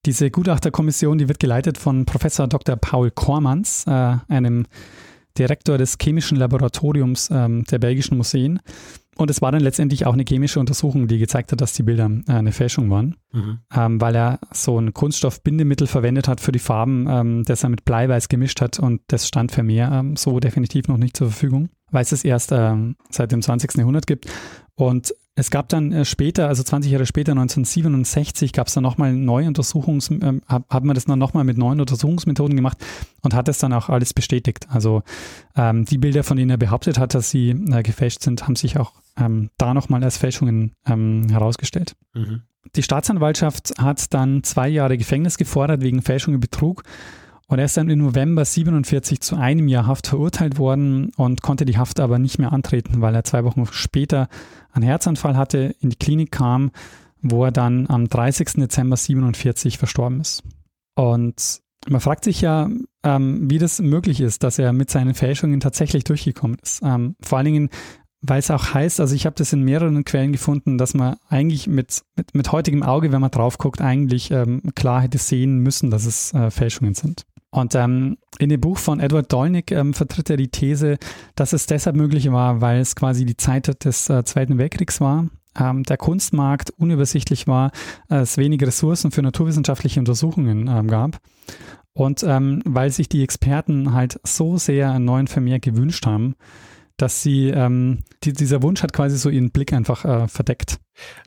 Diese Gutachterkommission, die wird geleitet von Professor Dr. Paul Kormans, äh, einem Direktor des chemischen Laboratoriums ähm, der belgischen Museen. Und es war dann letztendlich auch eine chemische Untersuchung, die gezeigt hat, dass die Bilder äh, eine Fälschung waren, mhm. ähm, weil er so ein Kunststoffbindemittel verwendet hat für die Farben, ähm, das er mit Bleiweiß gemischt hat und das stand für mehr ähm, so definitiv noch nicht zur Verfügung, weil es es erst ähm, seit dem 20. Jahrhundert gibt. Und es gab dann äh, später, also 20 Jahre später, 1967, gab es dann nochmal neue Untersuchungs, äh, hat, hat man das dann nochmal mit neuen Untersuchungsmethoden gemacht und hat es dann auch alles bestätigt. Also ähm, die Bilder, von denen er behauptet hat, dass sie äh, gefälscht sind, haben sich auch ähm, da nochmal als Fälschungen ähm, herausgestellt. Mhm. Die Staatsanwaltschaft hat dann zwei Jahre Gefängnis gefordert wegen Fälschung und Betrug. Und er ist dann im November 47 zu einem Jahr Haft verurteilt worden und konnte die Haft aber nicht mehr antreten, weil er zwei Wochen später einen Herzanfall hatte, in die Klinik kam, wo er dann am 30. Dezember 47 verstorben ist. Und man fragt sich ja, ähm, wie das möglich ist, dass er mit seinen Fälschungen tatsächlich durchgekommen ist. Ähm, vor allen Dingen, weil es auch heißt, also ich habe das in mehreren Quellen gefunden, dass man eigentlich mit, mit, mit heutigem Auge, wenn man drauf guckt, eigentlich ähm, klar hätte sehen müssen, dass es äh, Fälschungen sind. Und ähm, in dem Buch von Edward Dolnick ähm, vertritt er die These, dass es deshalb möglich war, weil es quasi die Zeit des äh, Zweiten Weltkriegs war, ähm, der Kunstmarkt unübersichtlich war, es wenige Ressourcen für naturwissenschaftliche Untersuchungen ähm, gab. Und ähm, weil sich die Experten halt so sehr einen neuen Vermehr gewünscht haben, dass sie, ähm, die, dieser Wunsch hat quasi so ihren Blick einfach äh, verdeckt.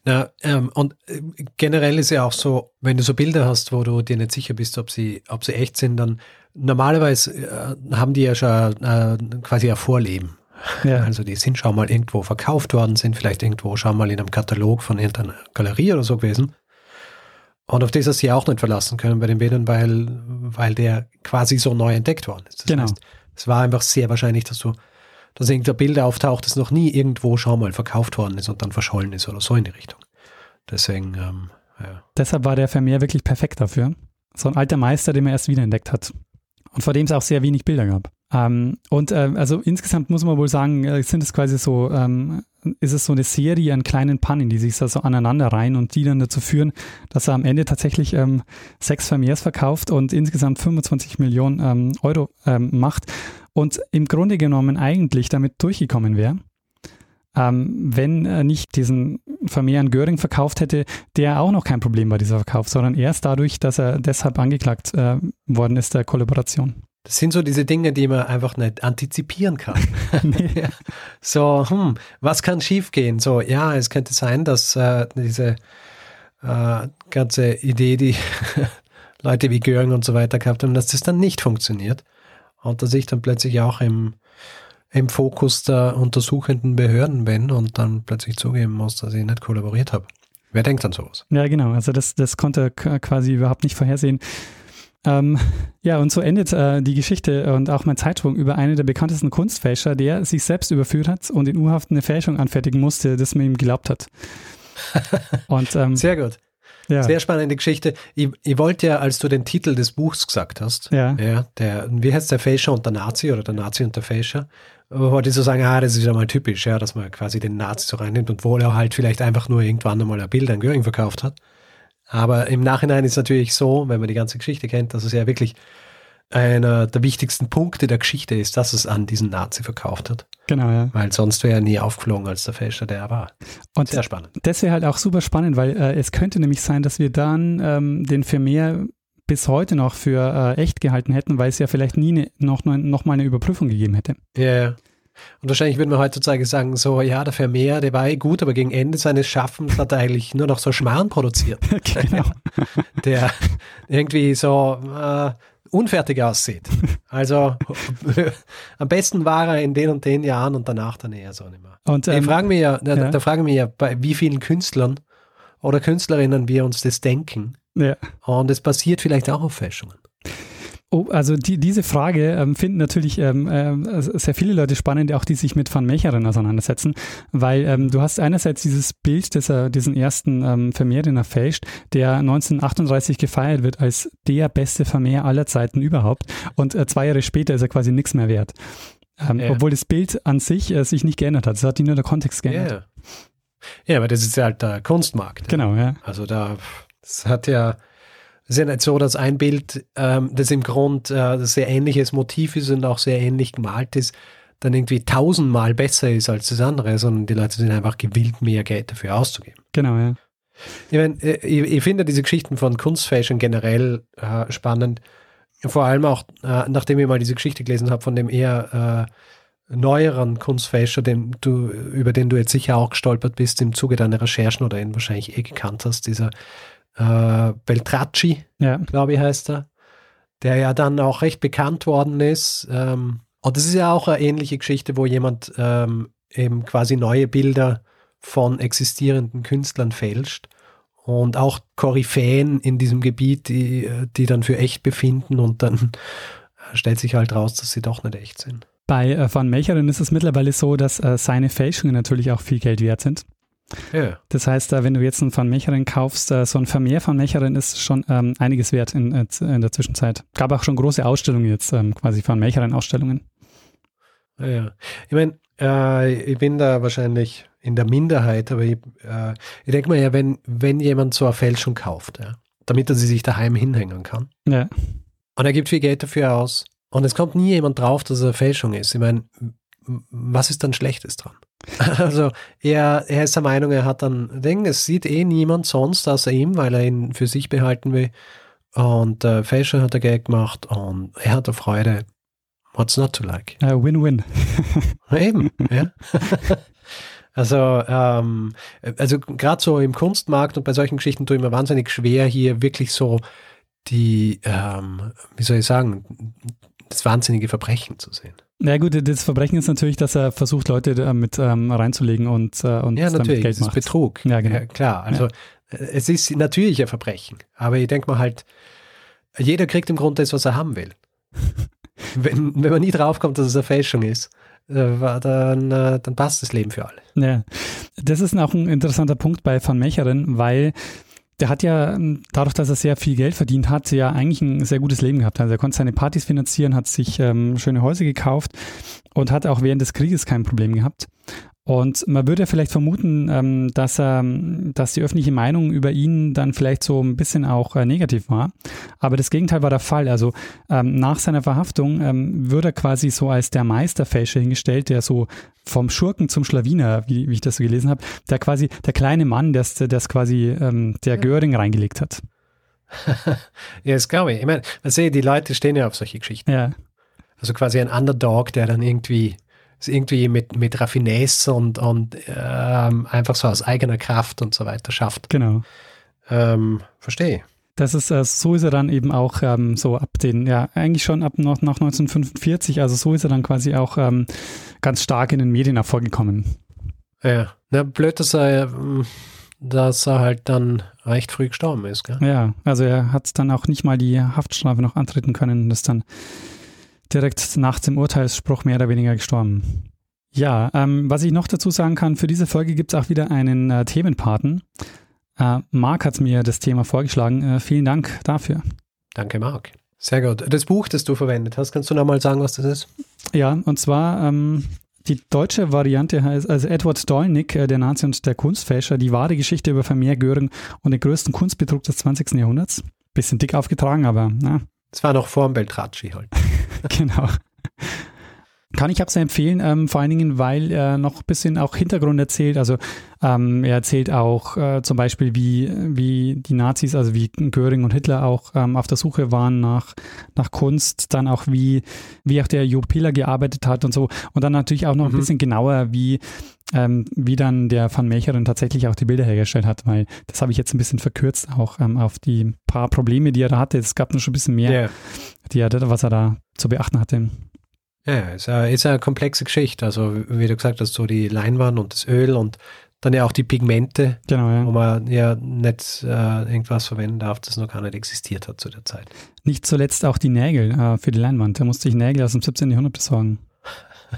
Na, ähm, und äh, generell ist ja auch so, wenn du so Bilder hast, wo du dir nicht sicher bist, ob sie, ob sie echt sind, dann normalerweise äh, haben die ja schon äh, quasi ein Vorleben. Ja. Also die sind schon mal irgendwo verkauft worden, sind vielleicht irgendwo schon mal in einem Katalog von irgendeiner Galerie oder so gewesen. Und auf das hast du ja auch nicht verlassen können bei den Bildern, weil, weil der quasi so neu entdeckt worden ist. Das genau. heißt, es war einfach sehr wahrscheinlich, dass du dass irgendein Bild auftaucht, das noch nie irgendwo schon mal verkauft worden ist und dann verschollen ist oder so in die Richtung. Deswegen, ähm, ja. Deshalb war der Vermeer wirklich perfekt dafür. So ein alter Meister, den man erst wiederentdeckt hat. Und vor dem es auch sehr wenig Bilder gab. Ähm, und äh, also insgesamt muss man wohl sagen, äh, sind es quasi so, ähm, ist es so eine Serie an kleinen Pannen, die sich da so aneinander reihen und die dann dazu führen, dass er am Ende tatsächlich ähm, sechs Vermehrs verkauft und insgesamt 25 Millionen ähm, Euro ähm, macht und im Grunde genommen eigentlich damit durchgekommen wäre, ähm, wenn er nicht diesen Vermehr an Göring verkauft hätte, der auch noch kein Problem bei dieser Verkauf, sondern erst dadurch, dass er deshalb angeklagt äh, worden ist der Kollaboration. Das sind so diese Dinge, die man einfach nicht antizipieren kann. nee. So, hm, was kann schiefgehen? So, ja, es könnte sein, dass äh, diese äh, ganze Idee, die Leute wie Göring und so weiter gehabt haben, dass das dann nicht funktioniert und dass ich dann plötzlich auch im, im Fokus der untersuchenden Behörden bin und dann plötzlich zugeben muss, dass ich nicht kollaboriert habe. Wer denkt an sowas? Ja, genau. Also das, das konnte er quasi überhaupt nicht vorhersehen. Ähm, ja, und so endet äh, die Geschichte und auch mein Zeitsprung über einen der bekanntesten Kunstfälscher, der sich selbst überführt hat und in U-Haft eine Fälschung anfertigen musste, das man ihm geglaubt hat. Und, ähm, Sehr gut. Ja. Sehr spannende Geschichte. Ich, ich wollte ja, als du den Titel des Buchs gesagt hast, ja. ja der, wie heißt der Fälscher und der Nazi oder der Nazi und der Fälscher, wollte ich so sagen, ah, das ist wieder mal typisch, ja, dass man quasi den Nazi so reinnimmt und wohl er halt vielleicht einfach nur irgendwann einmal ein Bild an Göring verkauft hat. Aber im Nachhinein ist es natürlich so, wenn man die ganze Geschichte kennt, dass es ja wirklich einer der wichtigsten Punkte der Geschichte ist, dass es an diesen Nazi verkauft hat. Genau, ja. Weil sonst wäre er nie aufgeflogen als der Fälscher, der er war. Und Sehr spannend. Das wäre halt auch super spannend, weil äh, es könnte nämlich sein, dass wir dann ähm, den Vermeer bis heute noch für äh, echt gehalten hätten, weil es ja vielleicht nie ne, noch, noch mal eine Überprüfung gegeben hätte. Ja, yeah. Und wahrscheinlich würde man heutzutage sagen, so, ja, der Vermeer, der war eh gut, aber gegen Ende seines Schaffens hat er eigentlich nur noch so Schmarrn produziert. genau. der irgendwie so äh, unfertig aussieht. Also am besten war er in den und den Jahren und danach dann eher so nicht mehr. Und, ähm, ich frage mich ja, da, ja. da fragen wir ja, bei wie vielen Künstlern oder Künstlerinnen wir uns das denken. Ja. Und es basiert vielleicht auch auf Fälschungen. Oh, also die, diese Frage ähm, finden natürlich ähm, äh, sehr viele Leute spannend, auch die sich mit Van Mecheren auseinandersetzen, weil ähm, du hast einerseits dieses Bild, das er, diesen ersten ähm, Vermehr, den er fälscht, der 1938 gefeiert wird als der beste Vermehr aller Zeiten überhaupt und äh, zwei Jahre später ist er quasi nichts mehr wert. Ähm, ja. Obwohl das Bild an sich äh, sich nicht geändert hat, es hat nur der Kontext geändert. Ja. ja, aber das ist ja halt der Kunstmarkt. Genau, ja. Also da, das hat ja es ist ja nicht so, dass ein Bild, ähm, das im Grund äh, sehr ähnliches Motiv ist und auch sehr ähnlich gemalt ist, dann irgendwie tausendmal besser ist als das andere, sondern die Leute sind einfach gewillt, mehr Geld dafür auszugeben. Genau, ja. Ich, mein, äh, ich, ich finde diese Geschichten von Kunstfälschern generell äh, spannend. Vor allem auch, äh, nachdem ich mal diese Geschichte gelesen habe von dem eher äh, neueren Kunstfälscher, den du, über den du jetzt sicher auch gestolpert bist im Zuge deiner Recherchen oder ihn wahrscheinlich eh gekannt hast, dieser äh, Beltracci, ja. glaube ich, heißt er, der ja dann auch recht bekannt worden ist. Ähm, und das ist ja auch eine ähnliche Geschichte, wo jemand ähm, eben quasi neue Bilder von existierenden Künstlern fälscht und auch Koryphäen in diesem Gebiet, die, die dann für echt befinden und dann stellt sich halt raus, dass sie doch nicht echt sind. Bei äh, Van Mecheren ist es mittlerweile so, dass äh, seine Fälschungen natürlich auch viel Geld wert sind. Ja. Das heißt, wenn du jetzt einen Van Mecheren kaufst, äh, so ein Vermehr von Mecheren ist schon ähm, einiges wert in, äh, in, der Zwischenzeit. Gab auch schon große Ausstellungen jetzt, ähm, quasi Van Mecheren-Ausstellungen. Ja, ich meine, äh, ich bin da wahrscheinlich in der Minderheit, aber ich, äh, ich denke mal ja, wenn, wenn jemand so eine Fälschung kauft, ja, damit er sie sich daheim hinhängen kann, ja. Und er gibt viel Geld dafür aus. Und es kommt nie jemand drauf, dass es eine Fälschung ist. Ich meine, was ist dann Schlechtes dran? Also er, er ist der Meinung, er hat dann Ding, es sieht eh niemand sonst außer ihm, weil er ihn für sich behalten will. Und äh, Fälscher hat er Geld gemacht und er hat Freude. What's not to like? Win-win. Uh, Eben, ja. Also, ähm, also gerade so im Kunstmarkt und bei solchen Geschichten tue ich mir wahnsinnig schwer, hier wirklich so die, ähm, wie soll ich sagen, das wahnsinnige Verbrechen zu sehen. Na ja, gut, das Verbrechen ist natürlich, dass er versucht, Leute damit ähm, reinzulegen und, äh, und ja, natürlich, Geld das ist Betrug. Ja, genau. Ja, klar, also ja. es ist natürlich ein Verbrechen, aber ich denke mal halt, jeder kriegt im Grunde das, was er haben will. wenn, wenn man nie draufkommt, dass es eine Fälschung ist, äh, dann, äh, dann passt das Leben für alle. Ja, das ist auch ein interessanter Punkt bei Van Mecheren, weil der hat ja, ähm, dadurch, dass er sehr viel Geld verdient hat, ja eigentlich ein sehr gutes Leben gehabt. Also er konnte seine Partys finanzieren, hat sich ähm, schöne Häuser gekauft und hat auch während des Krieges kein Problem gehabt. Und man würde ja vielleicht vermuten, ähm, dass, er, dass die öffentliche Meinung über ihn dann vielleicht so ein bisschen auch äh, negativ war. Aber das Gegenteil war der Fall. Also ähm, nach seiner Verhaftung ähm, wird er quasi so als der Meisterfälscher hingestellt, der so vom Schurken zum Schlawiner, wie, wie ich das so gelesen habe, der quasi der kleine Mann, der es quasi ähm, der Göring reingelegt hat. ja, das glaube ich. Ich meine, man sehe, die Leute stehen ja auf solche Geschichten. Ja. Also quasi ein Underdog, der dann irgendwie irgendwie mit, mit Raffinesse und, und ähm, einfach so aus eigener Kraft und so weiter schafft. Genau. Ähm, verstehe. Das ist, äh, so ist er dann eben auch ähm, so ab den, ja, eigentlich schon ab noch, nach 1945, also so ist er dann quasi auch ähm, ganz stark in den Medien hervorgekommen. Ja, na, blöd, dass er, ähm, dass er halt dann recht früh gestorben ist, gell? Ja, also er hat dann auch nicht mal die Haftstrafe noch antreten können, das dann direkt nach dem Urteilsspruch mehr oder weniger gestorben. Ja, ähm, was ich noch dazu sagen kann, für diese Folge gibt es auch wieder einen äh, Themenpaten. Äh, Marc hat mir das Thema vorgeschlagen. Äh, vielen Dank dafür. Danke, Marc. Sehr gut. Das Buch, das du verwendet hast, kannst du nochmal sagen, was das ist? Ja, und zwar ähm, die deutsche Variante heißt, also Edward Dolnick, äh, der Nazi und der Kunstfälscher, die wahre Geschichte über Vermeer Göring und den größten Kunstbetrug des 20. Jahrhunderts. Bisschen dick aufgetragen, aber na. Das war noch vor dem Beltracci halt. Genau. Kann ich sehr empfehlen, ähm, vor allen Dingen, weil er noch ein bisschen auch Hintergrund erzählt. Also ähm, er erzählt auch äh, zum Beispiel, wie, wie die Nazis, also wie Göring und Hitler auch ähm, auf der Suche waren nach, nach Kunst, dann auch wie, wie auch der Jo Piller gearbeitet hat und so. Und dann natürlich auch noch mhm. ein bisschen genauer, wie, ähm, wie dann der Van Mecheren tatsächlich auch die Bilder hergestellt hat, weil das habe ich jetzt ein bisschen verkürzt auch ähm, auf die paar Probleme, die er da hatte. Es gab noch schon ein bisschen mehr, yeah. die er, was er da zu beachten hatte. Ja, ist eine, ist eine komplexe Geschichte. Also, wie du gesagt hast, so die Leinwand und das Öl und dann ja auch die Pigmente, genau, ja. wo man ja nicht äh, irgendwas verwenden darf, das noch gar nicht existiert hat zu der Zeit. Nicht zuletzt auch die Nägel äh, für die Leinwand. Da musste ich Nägel aus dem 17. Jahrhundert besorgen.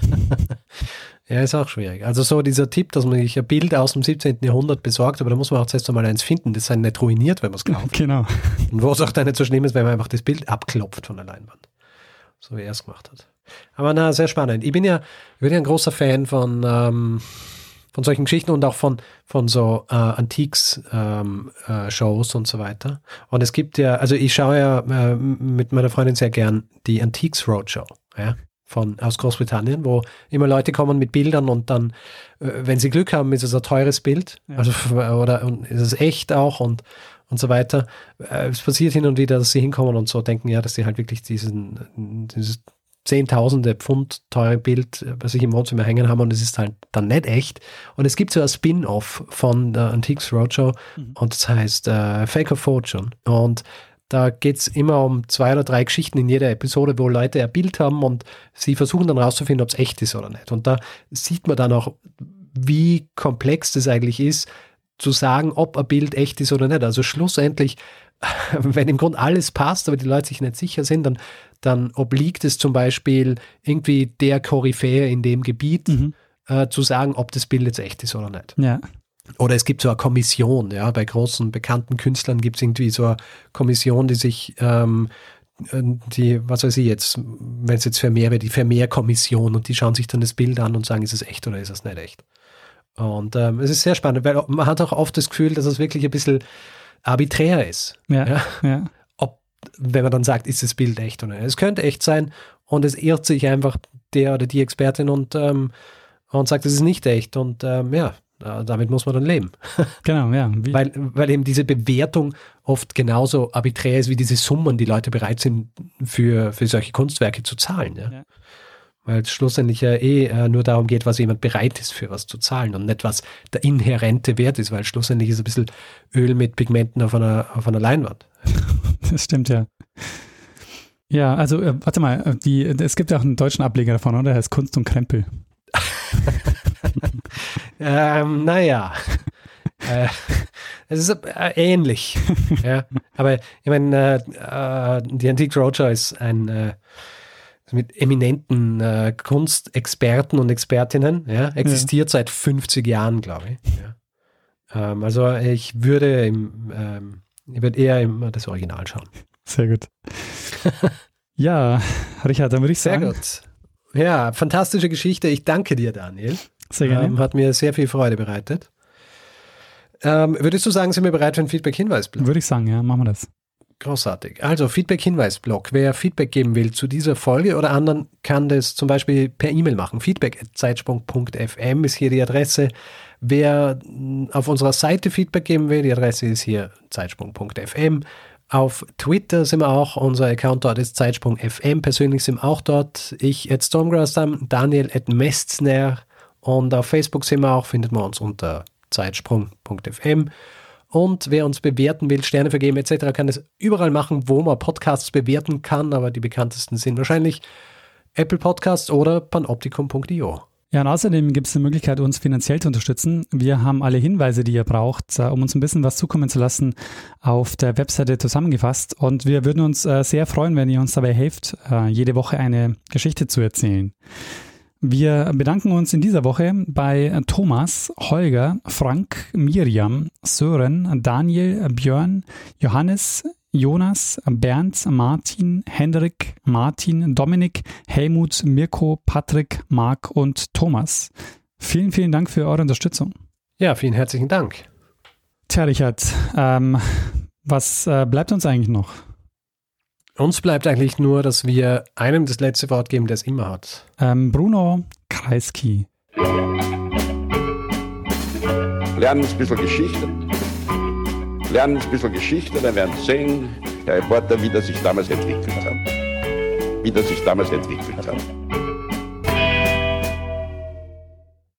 ja, ist auch schwierig. Also so dieser Tipp, dass man sich ein Bild aus dem 17. Jahrhundert besorgt, aber da muss man auch zuerst einmal eins finden, das einen nicht ruiniert, wenn man es kauft. Genau. Und wo es auch dann nicht so schlimm ist, wenn man einfach das Bild abklopft von der Leinwand. So wie er es gemacht hat. Aber na, sehr spannend. Ich bin ja, ich bin ja ein großer Fan von, ähm, von solchen Geschichten und auch von, von so äh, Antiques-Shows ähm, äh, und so weiter. Und es gibt ja, also ich schaue ja äh, mit meiner Freundin sehr gern die Antiques Roadshow, ja, von, aus Großbritannien, wo immer Leute kommen mit Bildern und dann, äh, wenn sie Glück haben, ist es ein teures Bild, ja. also, oder und ist es echt auch und, und so weiter. Äh, es passiert hin und wieder, dass sie hinkommen und so denken, ja, dass sie halt wirklich diesen, dieses zehntausende Pfund teure Bild, was ich im Wohnzimmer hängen habe und es ist halt dann nicht echt. Und es gibt so ein Spin-off von der Antiques Roadshow mhm. und das heißt äh, Fake of Fortune. Und da geht es immer um zwei oder drei Geschichten in jeder Episode, wo Leute ein Bild haben und sie versuchen dann rauszufinden, ob es echt ist oder nicht. Und da sieht man dann auch, wie komplex das eigentlich ist, zu sagen, ob ein Bild echt ist oder nicht. Also schlussendlich, wenn im Grunde alles passt, aber die Leute sich nicht sicher sind, dann dann obliegt es zum Beispiel irgendwie der Koryphäe in dem Gebiet mhm. äh, zu sagen, ob das Bild jetzt echt ist oder nicht. Ja. Oder es gibt so eine Kommission, ja, bei großen bekannten Künstlern gibt es irgendwie so eine Kommission, die sich ähm, die, was weiß ich jetzt, wenn es jetzt Vermehr wäre, die Vermehrkommission und die schauen sich dann das Bild an und sagen, ist es echt oder ist es nicht echt. Und ähm, es ist sehr spannend, weil man hat auch oft das Gefühl, dass es wirklich ein bisschen arbiträr ist. Ja, ja. ja wenn man dann sagt, ist das Bild echt oder nicht. Es könnte echt sein und es irrt sich einfach der oder die Expertin und, ähm, und sagt, es ist nicht echt. Und ähm, ja, damit muss man dann leben. Genau, ja. weil, weil eben diese Bewertung oft genauso arbiträr ist wie diese Summen, die Leute bereit sind, für, für solche Kunstwerke zu zahlen. Ja? ja. Weil es schlussendlich ja eh äh, nur darum geht, was jemand bereit ist, für was zu zahlen und nicht, was der inhärente Wert ist, weil schlussendlich ist ein bisschen Öl mit Pigmenten auf einer, auf einer Leinwand. Das stimmt, ja. Ja, also äh, warte mal, äh, die, es gibt ja auch einen deutschen Ableger davon, oder? Der heißt Kunst und Krempel. ähm, naja. äh, es ist äh, ähnlich. ja. Aber ich meine, äh, äh, die Antique Roadshow ist ein äh, mit eminenten äh, Kunstexperten und Expertinnen, ja, existiert ja. seit 50 Jahren, glaube ich. Ja. Ähm, also ich würde im, ähm, ich würde eher immer das Original schauen. Sehr gut. ja, Richard, dann würde ich sagen. Sehr gut. Ja, fantastische Geschichte. Ich danke dir, Daniel. Sehr gerne. Ähm, hat mir sehr viel Freude bereitet. Ähm, würdest du sagen, sind wir bereit für einen Feedback-Hinweis-Blog? Würde ich sagen, ja, machen wir das. Großartig. Also Feedback-Hinweis-Blog. Wer Feedback geben will zu dieser Folge oder anderen, kann das zum Beispiel per E-Mail machen. Feedback.zeitsprung.fm ist hier die Adresse. Wer auf unserer Seite Feedback geben will, die Adresse ist hier zeitsprung.fm. Auf Twitter sind wir auch, unser Account dort ist Zeitsprung.fm. Persönlich sind wir auch dort. Ich at Stormgrassdam, Daniel at Mestner und auf Facebook sind wir auch, findet man uns unter zeitsprung.fm. Und wer uns bewerten will, Sterne vergeben etc., kann es überall machen, wo man Podcasts bewerten kann. Aber die bekanntesten sind wahrscheinlich Apple Podcasts oder panoptikum.io. Ja, und außerdem gibt es die Möglichkeit, uns finanziell zu unterstützen. Wir haben alle Hinweise, die ihr braucht, äh, um uns ein bisschen was zukommen zu lassen, auf der Webseite zusammengefasst. Und wir würden uns äh, sehr freuen, wenn ihr uns dabei helft, äh, jede Woche eine Geschichte zu erzählen. Wir bedanken uns in dieser Woche bei Thomas, Holger, Frank, Miriam, Sören, Daniel, Björn, Johannes, Jonas, Bernd, Martin, Hendrik, Martin, Dominik, Helmut, Mirko, Patrick, Marc und Thomas. Vielen, vielen Dank für eure Unterstützung. Ja, vielen herzlichen Dank. Tja, Richard, ähm, was äh, bleibt uns eigentlich noch? Uns bleibt eigentlich nur, dass wir einem das letzte Wort geben, der es immer hat. Ähm, Bruno Kreisky. Lernen ein bisschen Geschichte. Lernen ein bisschen Geschichte, dann werden Sie sehen, Herr Reporter, wie das sich damals entwickelt hat. Wie das sich damals entwickelt hat.